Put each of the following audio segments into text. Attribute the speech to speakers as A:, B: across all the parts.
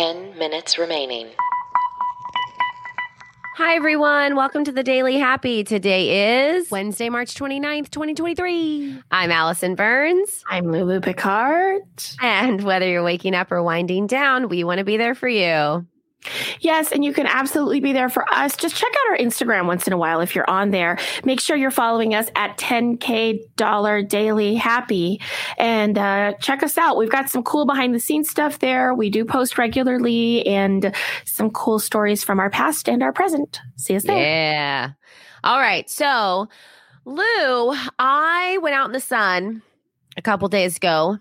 A: 10 minutes remaining.
B: Hi, everyone. Welcome to the Daily Happy. Today is Wednesday, March 29th, 2023. I'm Allison Burns.
C: I'm Lulu Picard.
B: And whether you're waking up or winding down, we want to be there for you.
C: Yes, and you can absolutely be there for us. Just check out our Instagram once in a while if you're on there. Make sure you're following us at 10K Dollar Daily Happy and uh, check us out. We've got some cool behind the scenes stuff there. We do post regularly and some cool stories from our past and our present. See us there.
B: Yeah. All right. So, Lou, I went out in the sun a couple days ago,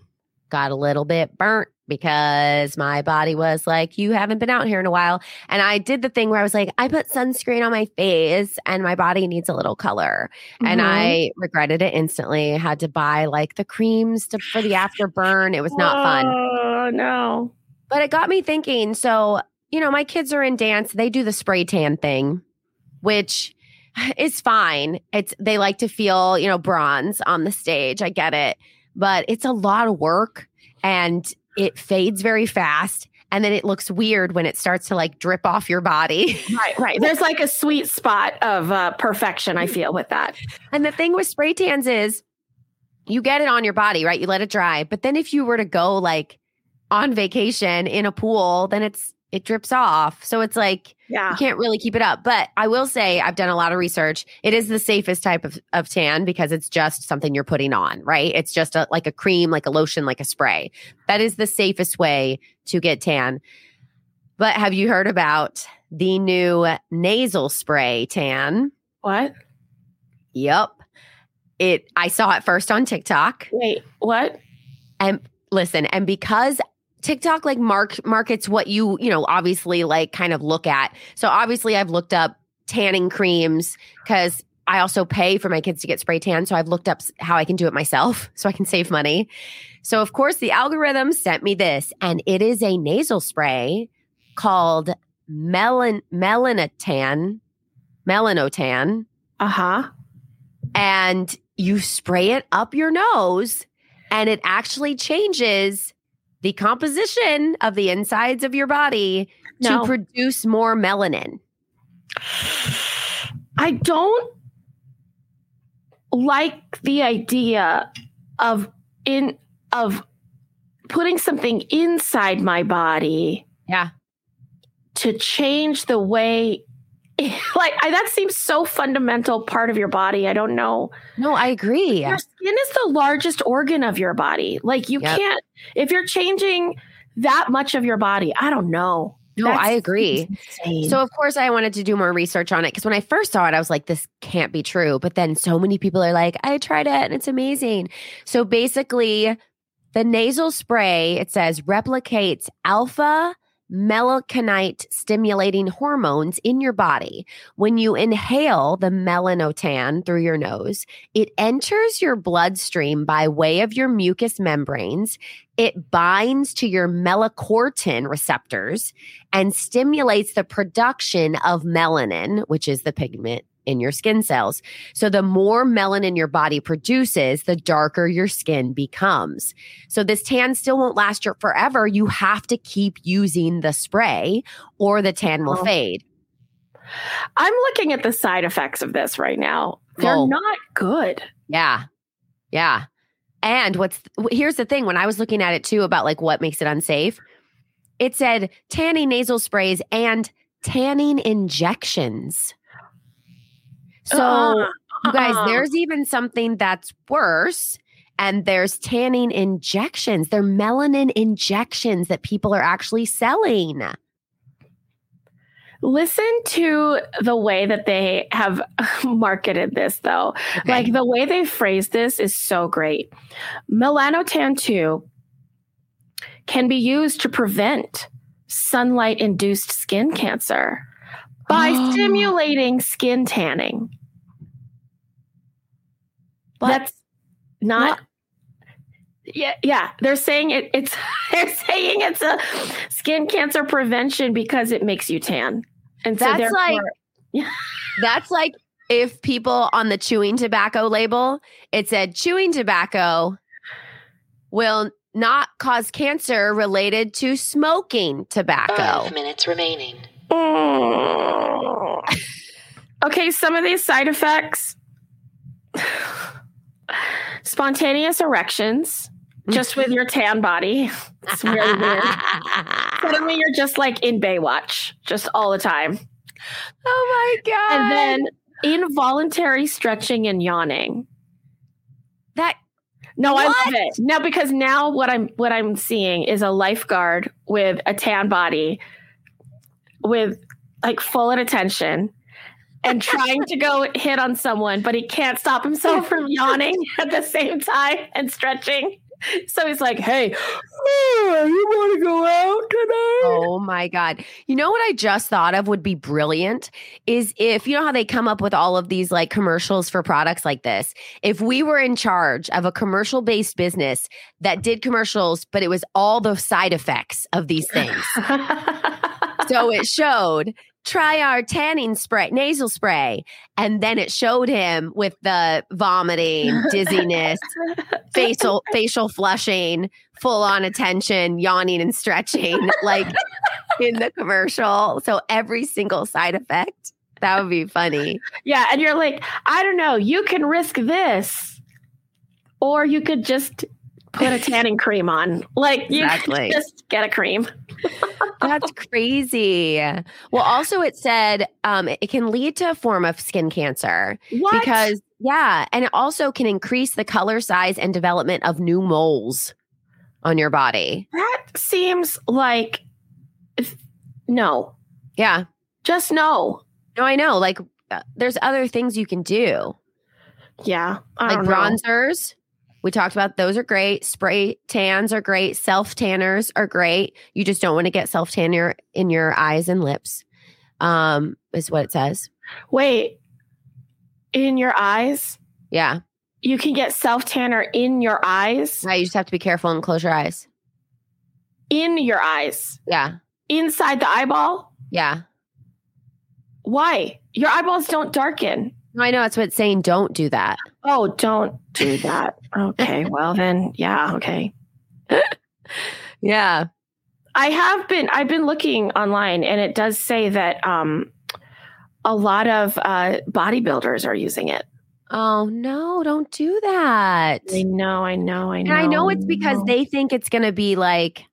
B: got a little bit burnt because my body was like, You haven't been out here in a while. And I did the thing where I was like, I put sunscreen on my face and my body needs a little color. Mm-hmm. And I regretted it instantly. Had to buy like the creams to, for the afterburn. It was not
C: oh,
B: fun.
C: Oh, no.
B: But it got me thinking. So, you know, my kids are in dance, they do the spray tan thing, which is fine. It's they like to feel, you know, bronze on the stage. I get it. But it's a lot of work and it fades very fast and then it looks weird when it starts to like drip off your body.
C: right, right. There's like a sweet spot of uh, perfection, I feel, with that.
B: And the thing with spray tans is you get it on your body, right? You let it dry. But then if you were to go like on vacation in a pool, then it's it drips off. So it's like yeah. you can't really keep it up. But I will say I've done a lot of research. It is the safest type of, of tan because it's just something you're putting on, right? It's just a, like a cream, like a lotion, like a spray. That is the safest way to get tan. But have you heard about the new nasal spray tan?
C: What?
B: Yep. It I saw it first on TikTok.
C: Wait, what?
B: And listen, and because TikTok like mark markets what you, you know, obviously like kind of look at. So obviously I've looked up tanning creams cuz I also pay for my kids to get spray tan, so I've looked up how I can do it myself so I can save money. So of course the algorithm sent me this and it is a nasal spray called Melan Melanotan Melanotan.
C: Uh-huh.
B: And you spray it up your nose and it actually changes the composition of the insides of your body no. to produce more melanin.
C: I don't like the idea of in of putting something inside my body.
B: Yeah.
C: To change the way like I, that seems so fundamental part of your body. I don't know.
B: No, I agree.
C: Your skin is the largest organ of your body. Like you yep. can't if you're changing that much of your body. I don't know.
B: No, That's I agree. Insane. So of course I wanted to do more research on it because when I first saw it, I was like, this can't be true. But then so many people are like, I tried it and it's amazing. So basically, the nasal spray, it says replicates alpha melanocyte stimulating hormones in your body. When you inhale the melanotan through your nose, it enters your bloodstream by way of your mucous membranes. It binds to your melanocortin receptors and stimulates the production of melanin, which is the pigment in your skin cells. So the more melanin your body produces, the darker your skin becomes. So this tan still won't last your forever. You have to keep using the spray or the tan will oh. fade.
C: I'm looking at the side effects of this right now. They're oh. not good.
B: Yeah. Yeah. And what's here's the thing when I was looking at it too about like what makes it unsafe, it said tanning nasal sprays and tanning injections. So, uh, you guys, uh, there's even something that's worse. And there's tanning injections. They're melanin injections that people are actually selling.
C: Listen to the way that they have marketed this, though. Okay. Like the way they phrased this is so great. Melanotan 2 can be used to prevent sunlight induced skin cancer by oh. stimulating skin tanning. But That's not. What? Yeah, yeah. They're saying it. It's they're saying it's a skin cancer prevention because it makes you tan,
B: and so that's like that's like if people on the chewing tobacco label it said chewing tobacco will not cause cancer related to smoking tobacco.
A: Five minutes remaining.
C: Mm. okay, some of these side effects spontaneous erections just with your tan body. It's very weird. Suddenly you're just like in Baywatch, just all the time.
B: Oh my god.
C: And then involuntary stretching and yawning.
B: that
C: No, I love it. No, because now what I'm what I'm seeing is a lifeguard with a tan body with like full attention and trying to go hit on someone, but he can't stop himself from yawning at the same time and stretching. So he's like, "Hey, oh, you want to go out tonight?"
B: Oh my God. You know what I just thought of would be brilliant is if you know how they come up with all of these like commercials for products like this. If we were in charge of a commercial based business that did commercials, but it was all the side effects of these things. so it showed try our tanning spray, nasal spray. And then it showed him with the vomiting, dizziness, facial facial flushing, full on attention, yawning and stretching, like in the commercial. So every single side effect. That would be funny.
C: yeah, and you're like, "I don't know, you can risk this, or you could just put a tanning cream on. Like, you
B: Exactly.
C: just get a cream."
B: That's crazy. Well, also it said um, it can lead to a form of skin cancer
C: What?
B: because yeah, and it also can increase the color, size, and development of new moles on your body.
C: that seems like if, no,
B: Yeah,
C: just no.
B: no, I know. Like, uh, there's other things you can do,
C: Yeah, I
B: like bronzers. We talked about those are great. Spray tans are great. Self tanners are great. You just don't want to get self tanner in your eyes and lips. Um, is what it says.
C: Wait, in your eyes,
B: Yeah,
C: you can get self tanner in your eyes.
B: right. You just have to be careful and close your eyes.
C: In your eyes,
B: Yeah,
C: inside the eyeball.
B: yeah.
C: Why? Your eyeballs don't darken.
B: I know that's what it's saying. Don't do that.
C: Oh, don't do that. Okay, well then, yeah, okay.
B: Yeah.
C: I have been I've been looking online and it does say that um a lot of uh bodybuilders are using it.
B: Oh no, don't do that.
C: I know, I know, I know.
B: And I know it's because
C: know.
B: they think it's going to be like,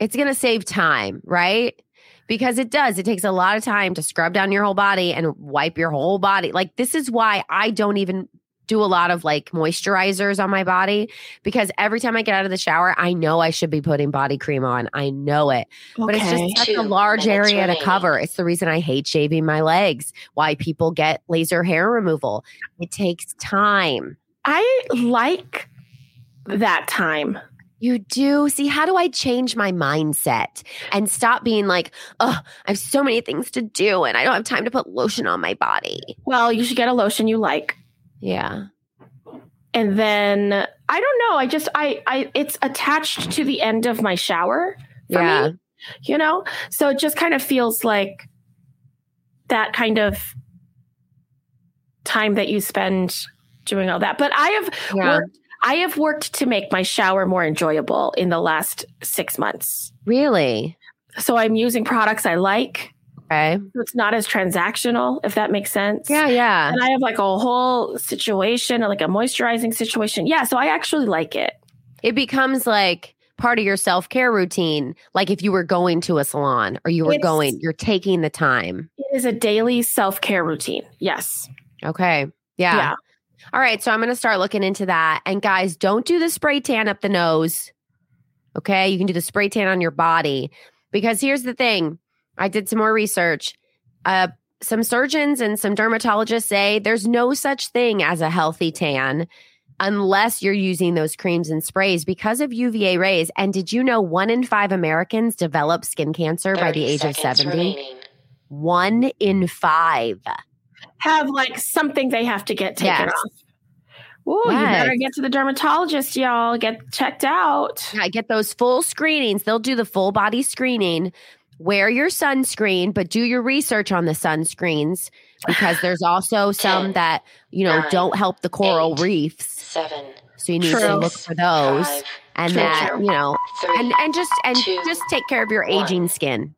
B: it's going to save time, right? Because it does. It takes a lot of time to scrub down your whole body and wipe your whole body. Like, this is why I don't even do a lot of like moisturizers on my body because every time I get out of the shower, I know I should be putting body cream on. I know it. But it's just such a large
A: minutes
B: area to cover. It's the reason I hate shaving my legs, why people get laser hair removal. It takes time.
C: I like that time.
B: You do. See, how do I change my mindset and stop being like, oh, I have so many things to do and I don't have time to put lotion on my body?
C: Well, you should get a lotion you like.
B: Yeah.
C: And then I don't know, I just I I it's attached to the end of my shower for
B: yeah.
C: me, you know? So it just kind of feels like that kind of time that you spend doing all that. But I have
B: Yeah.
C: worked I have worked to make my shower more enjoyable in the last 6 months.
B: Really?
C: So I'm using products I like.
B: Okay.
C: So it's not as transactional, if that makes sense.
B: Yeah. Yeah.
C: And I have like a whole situation, like a moisturizing situation. Yeah. So I actually like it.
B: It becomes like part of your self care routine. Like if you were going to a salon or you were
C: It's-
B: going, you're taking the time.
C: It is a daily self care routine. Yes.
B: Okay. Yeah.
C: Yeah.
B: All right. So I'm going to start looking into that. And guys, don't do the spray tan up the nose. Okay. You can do the spray tan on your body because here's the thing I did some more research. Uh, some surgeons and some dermatologists say there's no such thing as a healthy tan unless you're using those creams and sprays because of UVA rays. And did you know one in five Americans develop skin cancer by the age of 70? One in five.
C: Have like something they have to get taken
B: Yes.
C: off. Ooh, you better get to the dermatologist, y'all. Get checked out.
B: Yeah, get those full screenings. They'll do the full body screening. Wear your sunscreen, but do your research on the sunscreens because there's also some
A: Ten,
B: that, you know,
A: nine,
B: don't help the coral
A: eight,
B: reefs.
A: Seven.
B: So you need to look for those.
A: Five,
B: and
A: True,
B: that
A: true.
B: you know
A: Three,
B: and and just and
A: two,
B: just take care of your
A: one.
B: aging skin